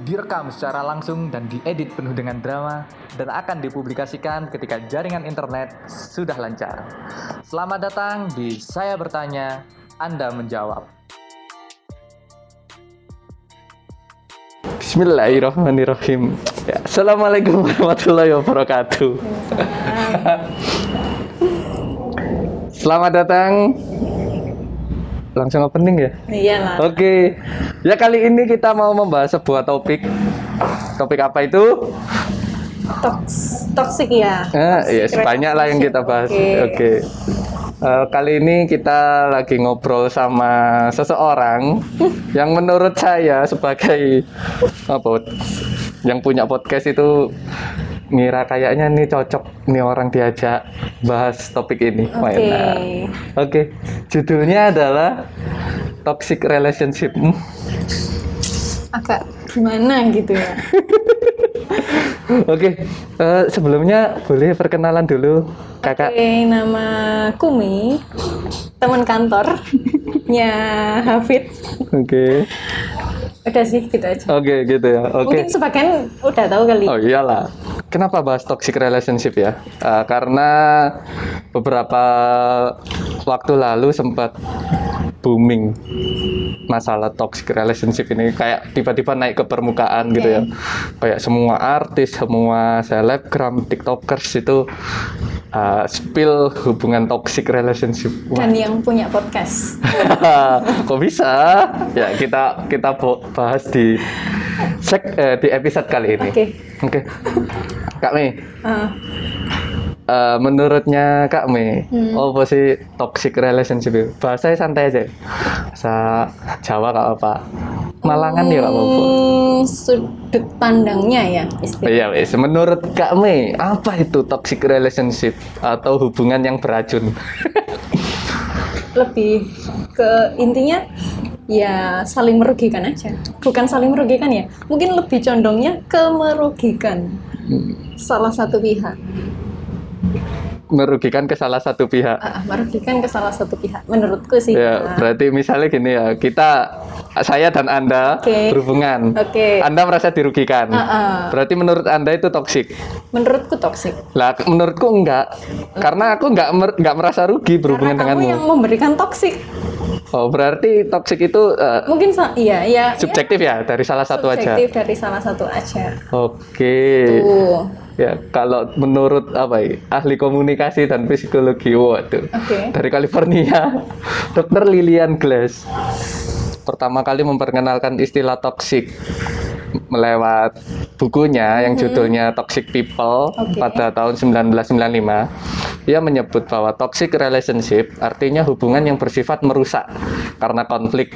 direkam secara langsung dan diedit penuh dengan drama dan akan dipublikasikan ketika jaringan internet sudah lancar. Selamat datang di Saya Bertanya, Anda Menjawab. Bismillahirrahmanirrahim. Ya, Assalamualaikum warahmatullahi wabarakatuh. Selamat datang. Langsung opening ya? Iya lah. Oke. Ya kali ini kita mau membahas sebuah topik. Topik apa itu? Toks, toxic ya. Ah, ya banyak lah yang kita bahas. Oke. Oke. Eh, kali ini kita lagi ngobrol sama seseorang yang menurut saya sebagai apa yang punya podcast itu ngira kayaknya nih cocok nih orang diajak bahas topik ini. Oke. Mainan. Oke, judulnya adalah toxic relationship. Hmm, Agak gimana gitu ya. Oke, eh, sebelumnya boleh perkenalan dulu kakak. Oke, nama Kumi, teman kantornya Hafid. Oke, Udah sih gitu aja. oke gitu ya. Oke. Mungkin sebagian udah tahu kali. Oh iyalah. Kenapa bahas toxic relationship ya? Eh, karena beberapa waktu lalu sempat booming masalah toxic relationship ini kayak tiba-tiba naik ke permukaan gitu ya. Kayak semua artis, semua selebgram, tiktokers itu eh, spill hubungan toxic relationship. Wah, Dan yang punya podcast. Kok bisa? Ya kita kita bahas di sek eh, di episode kali ini. Oke. Oke. Kak Mei, Ah, eh, menurutnya Kak Mei, Hmm. apa sih toxic relationship itu? Bahasanya santai aja. Bahasa Jawa gak apa. Malangan ya gak apa-apa. hmm, sudut pandangnya ya istilah. Iya. Menurut Kak Mei, apa itu toxic relationship atau hubungan yang beracun? lebih ke intinya ya saling merugikan aja bukan saling merugikan ya mungkin lebih condongnya ke merugikan salah satu pihak Merugikan ke salah satu pihak. Ah, merugikan ke salah satu pihak menurutku sih Ya, Ah, berarti misalnya gini ya, kita saya dan Anda Oke. berhubungan. Oke. Anda merasa dirugikan. Ah, ah. Berarti menurut Anda itu toksik. menurutku toksik Lah, menurutku enggak. Karena aku enggak mer- enggak merasa rugi berhubungan karena kamu denganmu. yang memberikan toksik Oh, berarti toksik itu eh, mungkin sa- iya ya subjektif ya dari salah satu aja. subjektif dari salah satu aja Oke. tuh Ya, kalau menurut apa ya, ahli komunikasi dan psikologi, waduh. oke Dari California, Dr. Lilian Glass pertama kali memperkenalkan istilah toxic melewat bukunya yang judulnya Toxic People Oke. pada tahun 1995. Ia menyebut bahwa toxic relationship artinya hubungan yang bersifat merusak karena konflik,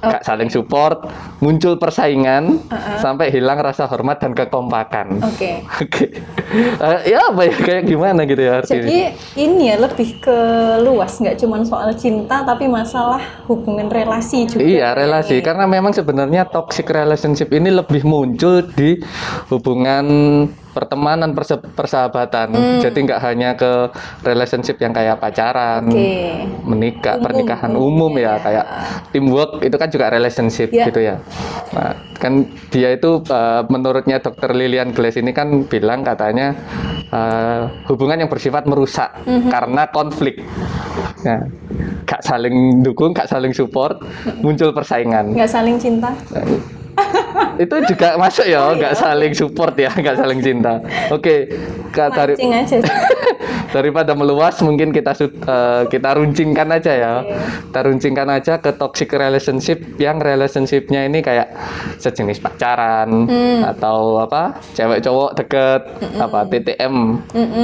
gak saling support, muncul persaingan, sampai hilang rasa hormat dan kekompakan. oke Oke. Eh, ya apa ya kayak gimana gitu ya artinya. Jadi ini ya lebih ke luas, nggak cuma soal cinta, tapi masalah hubungan relasi juga. Iya relasi karena memang sebenarnya toxic relationship ini lebih muncul di hubungan pertemanan perse- persahabatan jadi nggak hanya ke relationship yang kayak pacaran Oke. menikah Umum, pernikahan umum, ya ya. kayak teamwork itu kan juga relationship Ya. gitu ya nah kan dia itu eh, menurutnya dokter Lilian Glass ini kan bilang katanya eh, hubungan yang bersifat merusak Mhm. karena konflik nah gak saling dukung gak saling support muncul persaingan Nggak saling cinta. Itu juga masuk ya Oh, nggak iya. saling support ya nggak saling cinta. Oke Kak, dari daripada meluas mungkin kita eh, kita runcingkan aja ya. Kita runcingkan aja ke toxic relationship yang relationshipnya ini kayak sejenis pacaran Hmm. atau apa cewek cowok deket apa TTM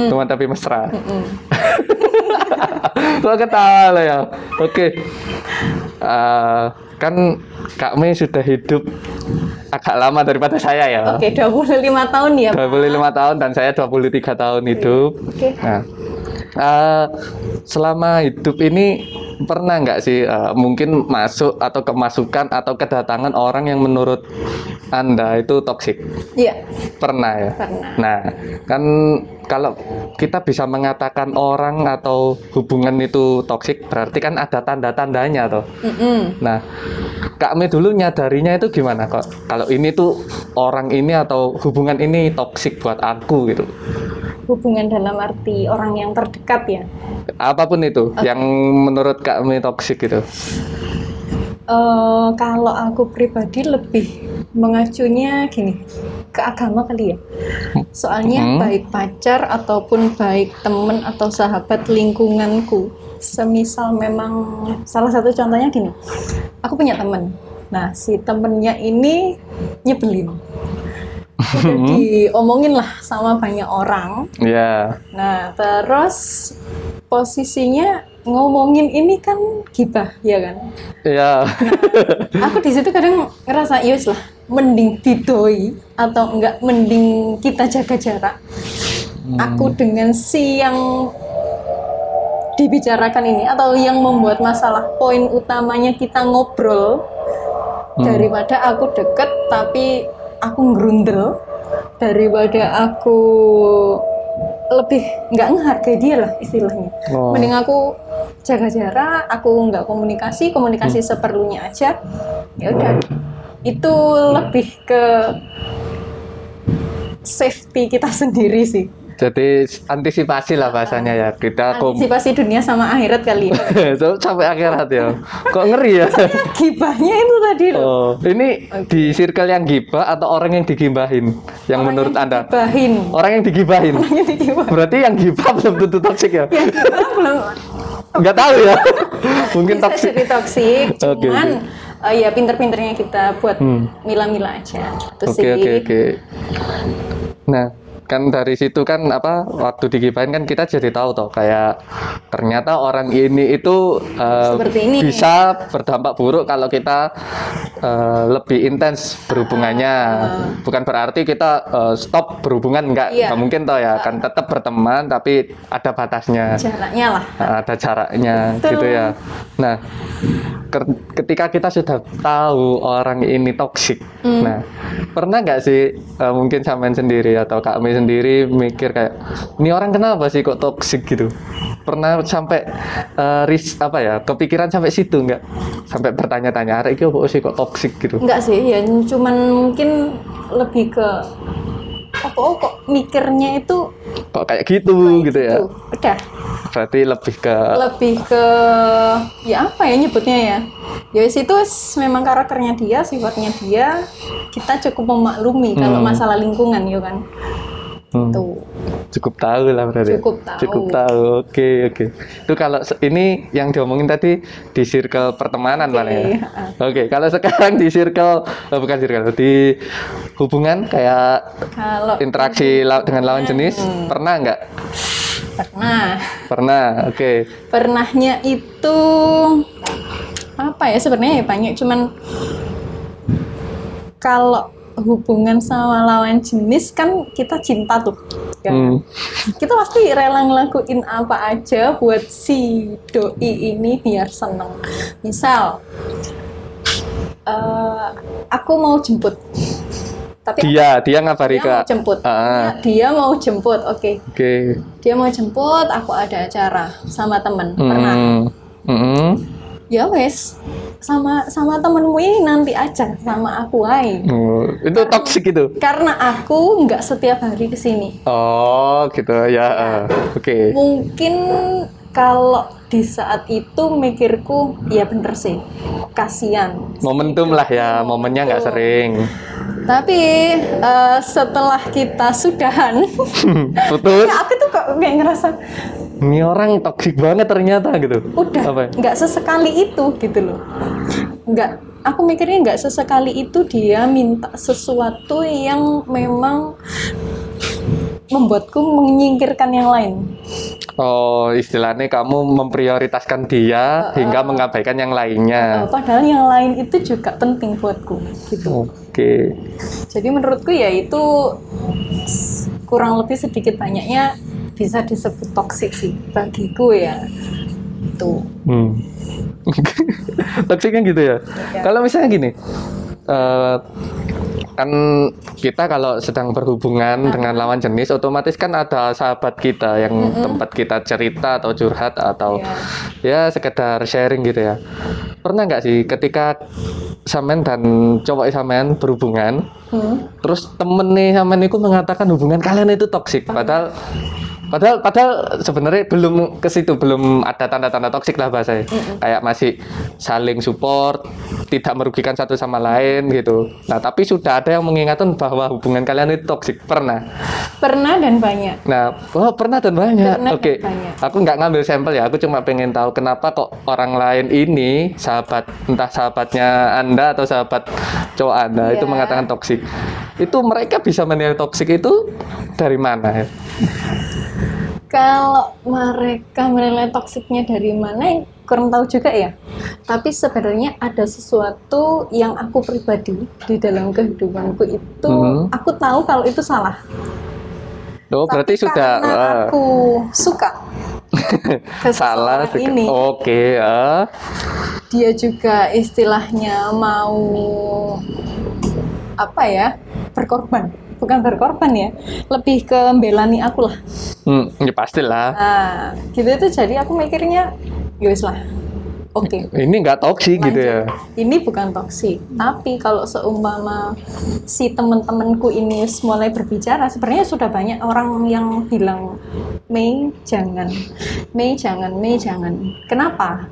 teman tapi mesra. Kok ketawa lah ya? Oke. Eh, kan Kak Mei sudah hidup agak lama daripada saya ya Oke, 25 tahun ya. Pak. 25 tahun dan saya 23 tahun hidup. Oke. Nah, eh, selama hidup ini pernah nggak sih eh, mungkin masuk atau kemasukan atau kedatangan orang yang menurut anda itu toksik? Iya, Pernah ya. Pernah. Nah, kan kalau kita bisa mengatakan orang atau hubungan itu toksik, berarti kan ada tanda-tandanya toh. Mm-mm. Nah, Kak Me dulu nyadarinya itu gimana kok? Kalau ini tuh orang ini atau hubungan ini toksik buat aku gitu. Hubungan dalam arti orang yang terdekat ya. Apa pun itu yang menurut Kak Me toksik gitu. Eh, kalau aku pribadi lebih mengacunya gini ke agama kali ya. Soalnya Hmm. baik pacar ataupun baik temen atau sahabat lingkunganku, semisal memang salah satu contohnya gini, aku punya temen. Nah si temennya ini nyebelin. Udah diomongin lah sama banyak orang. Ya. Nah terus posisinya ngomongin ini kan gibah ya kan? Ya. aku di situ kadang ngerasa yus lah mending didoi atau enggak mending kita jaga jarak. Aku dengan si yang dibicarakan ini atau yang membuat masalah poin utamanya kita ngobrol daripada aku deket tapi aku ngerundel daripada aku lebih nggak ngehargai dia lah istilahnya. Oh. mending aku jaga jarak aku nggak komunikasi komunikasi seperlunya aja. Ya udah. Itu lebih ke safety kita sendiri sih Jadi antisipasi lah bahasanya ya. Kita kom antisipasi dunia sama akhirat kali ya So, sampai akhirat ya. Kok ngeri ya? gibahnya itu tadi loh Oh, ini di circle yang gibah atau orang yang digibahin? Yang Orang menurut yang Anda? digibahin Orang yang digibahin. yang digibah Berarti yang gibah belum tentu toksik ya? yang gibah belum Nggak tahu ya. Mungkin bisa toksik. jadi toksik Oke, cuman eh, ya pinter-pinternya kita buat Hmm. mila-mila aja itu Oke oke oke. Nah, kan dari situ kan apa waktu digibahin kan kita jadi tahu toh kayak ternyata orang ini itu Seperti ini. bisa berdampak buruk kalau kita eh, lebih intens berhubungannya. Bukan berarti kita eh, stop berhubungan enggak, Iya. enggak mungkin toh ya. Kan tetap berteman tapi ada batasnya. jaraknya lah Nah, ada jaraknya Betul. gitu ya. Nah, ketika kita sudah tahu orang ini toksik, Hmm. nah pernah nggak sih eh, mungkin sampean sendiri atau kami sendiri mikir kayak ini orang kenapa sih kok toksik gitu? Pernah sampai eh, ris apa ya kepikiran sampai situ nggak? Sampai bertanya-tanya, arek iki apa sih kok toksik gitu? Enggak sih, ya cuman mungkin lebih ke apa oh, kok mikirnya itu Kok kayak gitu gitu ya? tuh, udah Berarti lebih ke lebih ke ya apa ya nyebutnya ya ya itu memang karakternya dia sifatnya dia kita cukup memaklumi kalau Hmm. masalah lingkungan ya kan hmm, tuh cukup tahu lah berarti. Cukup tahu. Cukup tahu. Oke oke. Itu kalau ini yang diomongin tadi di circle pertemanan Oke, mana ya? Oke, kalau sekarang di circle oh, bukan circle, di hubungan kayak kalau interaksi dengan lawan jenis pernah nggak? Pernah Pernah. Oke. pernahnya itu apa ya sebenarnya ya banyak cuman kalau hubungan sama lawan jenis kan kita cinta tuh ya kan? Hmm. kita pasti rela ngelakuin apa aja buat si doi ini biar seneng misal eh, aku mau jemput tapi Dia dia ngabari dia mau kak. jemput Ah, dia mau jemput oke Oke. dia mau jemput aku ada acara sama temen pernah Hmm. Hmm. ya wes sama sama temenmu ini nanti aja sama aku aja Oh, itu toxic itu. karena aku nggak setiap hari ke sini Oh, gitu ya. ah. Oke. mungkin kalau di saat itu mikirku ya bener sih kasihan Momentum lah ya, momennya nggak sering. Tapi eh, setelah kita sudahan Putus. ya aku tuh kok kayak ngerasa Ini orang toksik banget ternyata gitu. udah Apa? nggak sesekali itu gitu loh nggak aku mikirnya nggak sesekali itu dia minta sesuatu yang memang membuatku menyingkirkan yang lain Oh, istilahnya kamu memprioritaskan dia hingga mengabaikan yang lainnya. padahal yang lain itu juga penting buatku gitu Oke. jadi menurutku ya itu kurang lebih sedikit banyaknya bisa disebut toksik sih bagiku ya itu Hmm. Toksiknya gitu ya. Kalau misalnya gini, eh, kan kita kalau sedang berhubungan dengan lawan jenis, otomatis kan ada sahabat kita yang tempat kita cerita atau curhat atau ya sekedar sharing gitu ya. Pernah nggak sih ketika sampean dan cowok sampean berhubungan Hmm. terus temen nih sampean itu mengatakan hubungan kalian itu toksik padahal padahal padahal sebenarnya belum ke situ belum ada tanda-tanda toksik lah bahasanya kayak masih saling support tidak merugikan satu sama lain gitu nah tapi sudah ada yang mengingatkan bahwa hubungan kalian itu toksik pernah Pernah dan banyak. Nah, oh pernah dan banyak. Pernah Oke, banyak. aku nggak ngambil sampel ya. Aku cuma pengen tahu kenapa kok orang lain ini sahabat entah sahabatnya anda atau sahabat cowok anda itu Iya. mengatakan toksik. Itu mereka bisa menilai toksik itu dari mana ya? Kalau mereka menilai toksiknya dari mana, kurang tahu juga ya. Tapi sebenarnya ada sesuatu yang aku pribadi di dalam kehidupanku itu, Mhm. aku tahu kalau itu salah. Oh, berarti Tapi sudah karena eh, aku suka salah. ini, Oke, eh. dia juga istilahnya mau apa ya berkorban, bukan berkorban ya, lebih ke belani aku lah. Hmm, ya pastilah. Nah, gitu itu jadi aku mikirnya, ya wis lah. Oke. Ini nggak toksik gitu ya. Ini bukan toksik, tapi kalau seumpama si temen-temenku ini mulai berbicara, sebenarnya sudah banyak orang yang bilang, Mei jangan, Mei jangan, Mei jangan. Kenapa?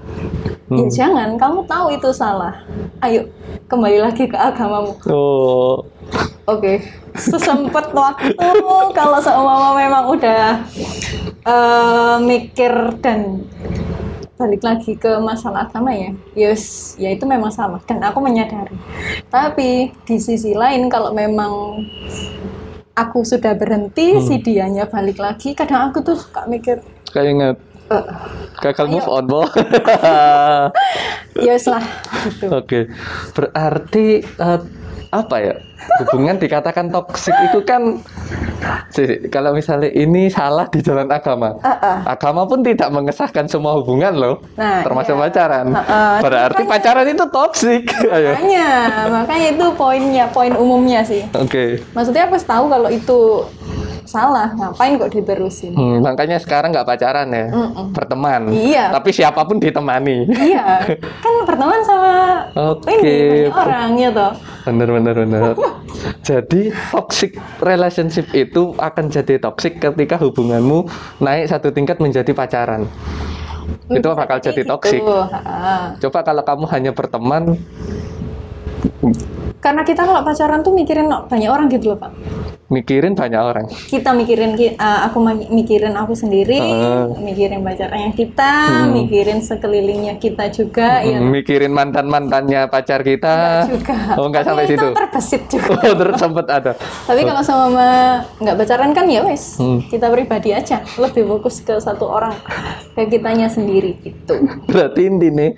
Ya Hmm. jangan, kamu tahu itu salah. Ayo kembali lagi ke agamamu. Oh, Oke, sesempet waktu kalau seumpama memang udah eh, mikir dan balik lagi ke masalah agama ya, yes, ya itu memang salah dan aku menyadari. Tapi di sisi lain kalau memang aku sudah berhenti, si dianya balik lagi, kadang aku tuh suka mikir, kayak ingat eh, gagal move on, Bo. yes lah gitu. Oke, berarti eh, apa ya? Hubungan dikatakan toksik itu kan sih, kalau misalnya ini salah di jalan agama. Ah, ah. Agama pun tidak mengesahkan semua hubungan loh, Nah, termasuk iya. pacaran. Ah, ah. Berarti Makanya- pacaran itu toksik. Makanya, makanya itu poinnya, poin umumnya sih. Oke. Maksudnya aku tahu kalau itu salah, ngapain kok diterusin? Hmm, makanya sekarang nggak pacaran ya, Mm-mm. berteman. Iya. Tapi siapa pun ditemani. iya, kan berteman sama Oke. ini banyak orang ya toh. Bener bener bener. jadi toxic relationship itu akan jadi toxic ketika hubunganmu naik satu tingkat menjadi pacaran. itu bakal jadi gitu. toxic. Ha-ha. Coba kalau kamu hanya berteman, Karena kita kalau pacaran tuh mikirin no, banyak orang gitu loh pak. mikirin banyak orang. Kita mikirin, ki- eh, aku mikirin aku sendiri, Ah. mikirin pacarnya kita, mikirin sekelilingnya kita juga, ya Hmm, mikirin mantan mantannya pacar kita. juga. Oh nggak sampai itu situ. terbesit juga. Oh terus sempet ada. Tapi kalau sama nggak pacaran kan ya wes, Hmm. kita pribadi aja, lebih fokus ke satu orang, ke kitanya sendiri gitu. Berarti intinya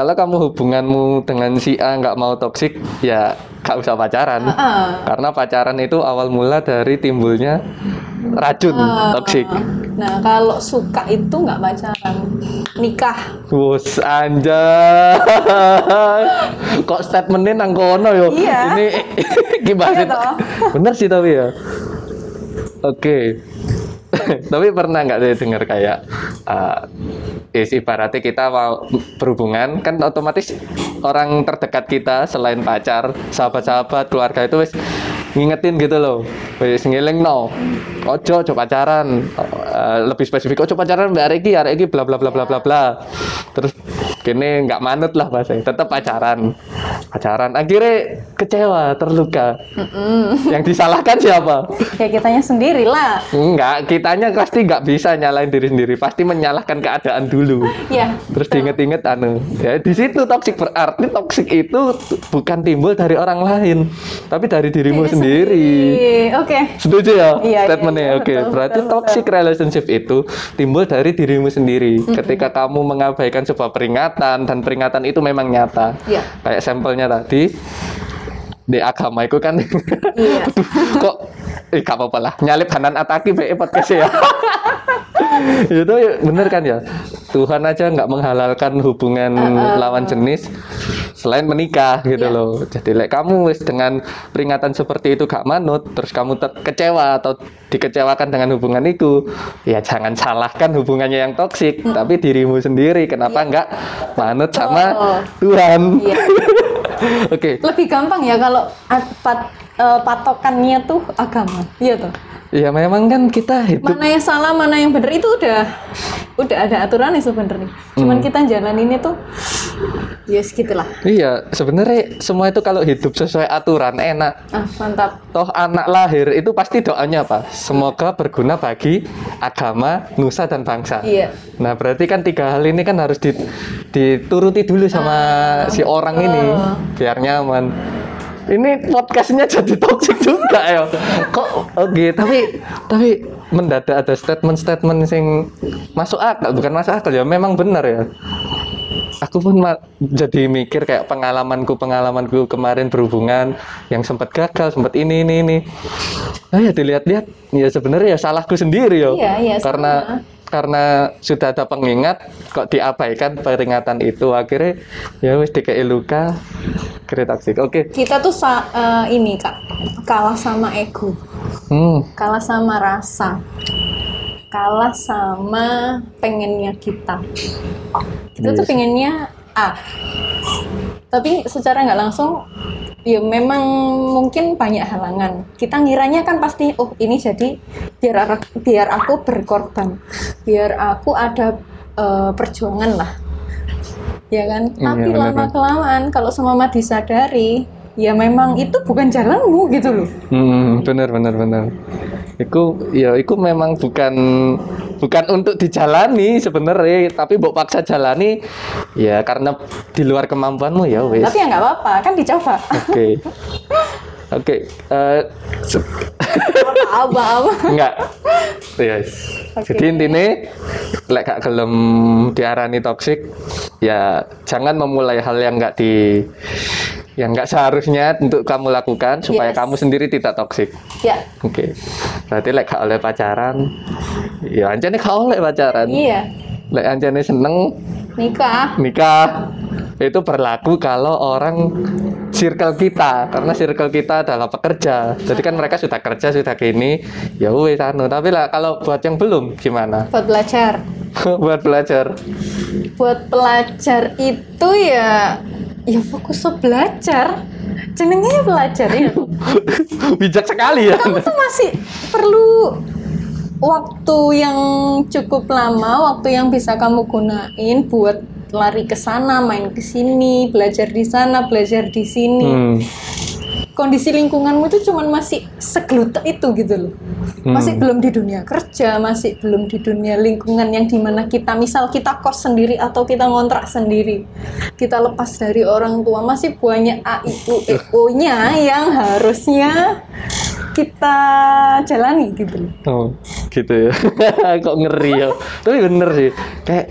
kalau kamu hubunganmu dengan si A nggak mau toksik, ya nggak usah pacaran. Ah. Karena pacaran itu awal mula dari timbulnya racun toksik. Nah kalau suka itu nggak pacaran, nikah. Bos anjay. Kok statementnya nang kono yo. Iya. Ini gimana Iya toh. Bener sih tapi ya. Oke. tapi pernah nggak deh dengar kayak uh, ibaratnya kita mau berhubungan kan otomatis orang terdekat kita selain pacar, sahabat-sahabat, keluarga itu wis ngingetin gitu loh. Wis ngiling no. Ojo, ojo pacaran. Uh, lebih spesifik ojo pacaran mbak Areki, Areki bla bla bla bla bla bla. Terus kini nggak manut lah bahasanya, tetap pacaran. Pacaran akhirnya kecewa, terluka. Yang disalahkan siapa? Ya kitanya sendiri lah. Enggak, kitanya pasti nggak bisa nyalain diri sendiri, pasti menyalahkan keadaan dulu. Ya. Terus diinget-inget anu, ya di situ toksik berarti toksik itu bukan timbul dari orang lain, tapi dari dirimu Diri sendiri. Oke. Setuju ya Iya, iya, statementnya? iya, Oke, betul, berarti betul, toxic relationship itu timbul dari dirimu sendiri. Ketika kamu mengabaikan sebuah peringatan dan peringatan itu memang nyata. Iya. Kayak sampelnya tadi di agama itu kan. Aduh, kok eh gak apa-apa lah. Nyalip Hanan Ataki baik podcast ya. Itu ya bener kan ya? Tuhan aja nggak menghalalkan hubungan lawan jenis selain menikah gitu Iya. loh. Jadi like, kamu wis dengan peringatan seperti itu gak manut terus kamu kecewa atau dikecewakan dengan hubungan itu ya jangan salahkan hubungannya yang toksik. Tapi dirimu sendiri kenapa nggak manut sama Oh. Tuhan? Iya. Oke. Lebih gampang ya kalau eh, patokannya tuh agama. Iya tuh. Ya memang kan kita hidup Mana yang salah, mana yang benar itu udah udah ada aturannya sebenarnya. Cuman kita jalaninnya tuh ya segitulah. Iya, sebenarnya semua itu kalau hidup sesuai aturan enak. Ah, mantap. Toh anak lahir itu pasti doanya apa? Semoga berguna bagi agama, nusa dan bangsa. Iya. Nah, berarti kan tiga hal ini kan harus di- dituruti dulu sama si orang ini biar nyaman. Ini podcastnya jadi toxic juga ya. Kok oke, tapi tapi mendadak ada statement-statement sing masuk akal, bukan masuk akal ya, memang benar ya. Aku pun jadi mikir kayak pengalamanku pengalamanku kemarin berhubungan yang sempat gagal, sempat ini ini ini. Nah ya dilihat-lihat ya sebenarnya ya salahku sendiri ya. Iya, iya, Karena sama. Karena sudah ada pengingat kok diabaikan peringatan itu akhirnya ya wis dikei luka kira toksik. Oke. Kita tuh sa- eh, ini kak kalah sama ego, Hmm. kalah sama rasa, kalah sama pengennya kita. Kita tuh Yes. pengennya A. Tapi secara nggak langsung ya memang mungkin banyak halangan. Kita ngiranya kan pasti oh ini jadi biar biar aku berkorban, biar aku ada eh, perjuangan lah. Ya kan? Iya, Tapi lama kelamaan kalau semama disadari ya memang itu bukan jalanmu gitu loh. Hmm, benar benar benar. Iku ya iku memang bukan bukan untuk dijalani sebenarnya, tapi mbok paksa jalani ya karena di luar kemampuanmu ya wis. Tapi ya nggak apa-apa, kan dicoba. Oke. Oke, eh, se- Apa-apa. enggak. Yes. Oke. Jadi intinya lek gak gelem diarani toksik, ya jangan memulai hal yang enggak di yang enggak seharusnya untuk kamu lakukan supaya Yes. kamu sendiri tidak toksik. Ya, Oke. Berarti lek gak oleh pacaran, ya anjane gak oleh pacaran. iya. Lek anjane seneng Nikah. nikah itu berlaku kalau orang circle kita karena circle kita adalah pekerja jadi kan mereka sudah kerja sudah gini ya wes anu tapi lah kalau buat yang belum gimana Buat belajar. buat belajar Buat pelajar itu ya ya fokus ke belajar. Jenengnya belajar ya. bijak sekali ya Kamu tuh masih perlu waktu yang cukup lama, waktu yang bisa kamu gunain buat lari ke sana, main ke sini, belajar di sana, belajar di sini. hmm. Kondisi lingkunganmu itu cuman masih seglutak itu gitu loh. Masih belum di dunia kerja, masih belum di dunia lingkungan yang di mana kita misal kita kos sendiri atau kita ngontrak sendiri. Kita lepas dari orang tua, masih banyak A, I, U, E, O-nya yang harusnya kita jalani gitu loh. oh gitu ya kok ngeri ya tapi bener sih kayak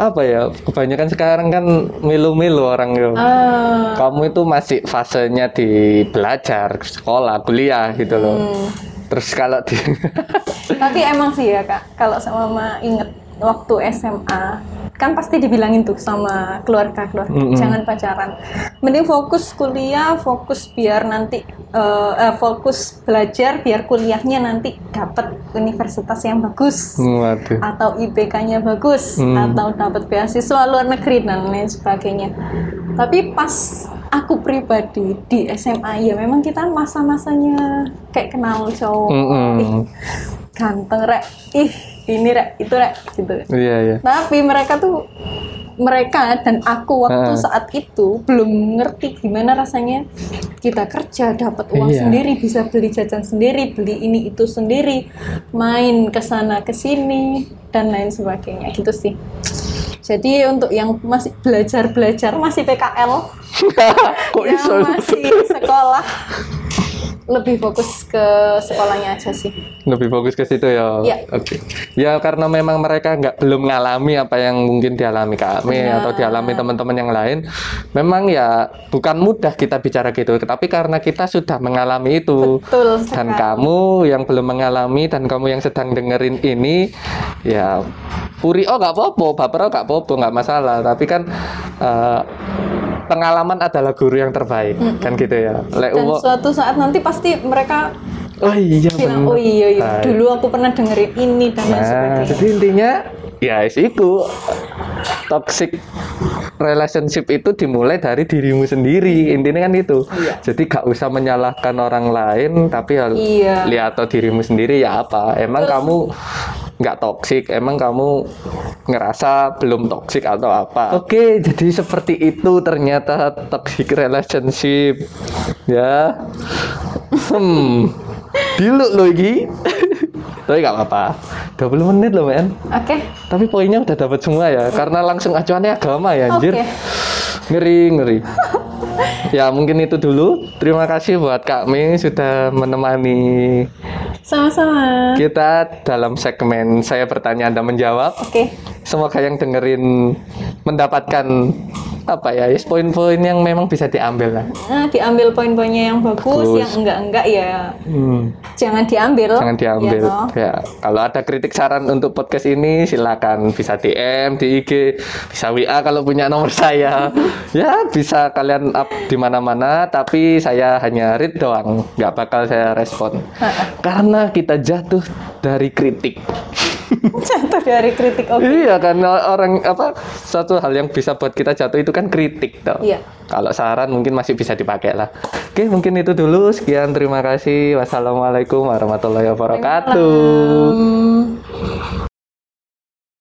apa ya? Kebanyakan sekarang kan milu-milu orang ya Ah, kamu itu masih fasenya di belajar sekolah kuliah gitu loh. Hmm. terus kalau di Tapi emang sih ya kak, kalau sama mama inget waktu SMA kan pasti dibilangin tuh sama keluarga keluarga Mm-mm. jangan pacaran mending fokus kuliah fokus biar nanti eh, eh, fokus belajar biar kuliahnya nanti dapat universitas yang bagus waduh atau IPK-nya bagus Hmm. atau dapat beasiswa luar negeri dan lain sebagainya. Tapi pas aku pribadi di SMA ya memang kita masa-masanya kayak kenal cowok, Mm-mm. ih ganteng rek, ih ini rek, itu rek gitu. iya iya Tapi mereka tuh mereka dan aku waktu Heeh. saat itu belum ngerti gimana rasanya kita kerja dapat uang Iya. sendiri bisa beli jajan sendiri beli ini itu sendiri main ke sana ke sini dan lain sebagainya gitu sih jadi untuk yang masih belajar belajar masih PKL kok yang iso masih sekolah lebih fokus ke sekolahnya aja sih. Lebih fokus ke situ ya? Iya. oke. Ya karena memang mereka nggak belum ngalami apa yang mungkin dialami kami Benar. atau dialami teman-teman yang lain memang ya bukan mudah kita bicara gitu tapi karena kita sudah mengalami itu. Betul dan sekali. kamu yang belum mengalami dan kamu yang sedang dengerin ini ya puri oh nggak apa-apa baper oh nggak apa-apa nggak masalah. Tapi kan eh, pengalaman adalah guru yang terbaik kan gitu ya. Lek dan uwo- suatu saat nanti pasti mereka oh iya bilang bener. oh iya, iya. Dulu aku pernah dengerin ini dan lain Nah, sebagainya. jadi intinya ya iku toxic relationship itu dimulai dari dirimu sendiri. Intinya kan itu. Iya. jadi gak usah menyalahkan orang lain tapi ya Iya. lihat atau dirimu sendiri ya apa. Emang kamu nggak toksik emang kamu ngerasa belum toksik atau apa? Oke jadi seperti itu ternyata toxic relationship. Ya. Hmm. Dulu lo iki. Tapi nggak apa-apa. 20 menit loh men. Oke. tapi poinnya udah dapat semua ya karena langsung acuannya agama ya anjir. Oke. ngeri ngeri. Ya mungkin itu dulu. Terima kasih buat Kak Mei sudah menemani Sama-sama. kita dalam segmen saya bertanya Anda menjawab. Oke. semoga yang dengerin mendapatkan apa ya poin-poin yang memang bisa diambil lah. Nah, diambil poin-poinnya yang bagus, Bagus. yang enggak-enggak ya. Hmm, jangan diambil. jangan diambil Ya, ya. Kalau ada kritik saran untuk podcast ini silakan bisa DM di IG bisa WA kalau punya nomor saya. Ya bisa kalian up di mana-mana tapi saya hanya read doang. Nggak bakal saya respon. Karena kita jatuh dari kritik Jatuh dari kritik oke. Iya kan orang apa satu hal yang bisa buat kita jatuh itu kan kritik toh. Iya. Kalau saran mungkin masih bisa dipakai lah. Oke mungkin itu dulu. Sekian terima kasih. Wassalamualaikum warahmatullahi wabarakatuh.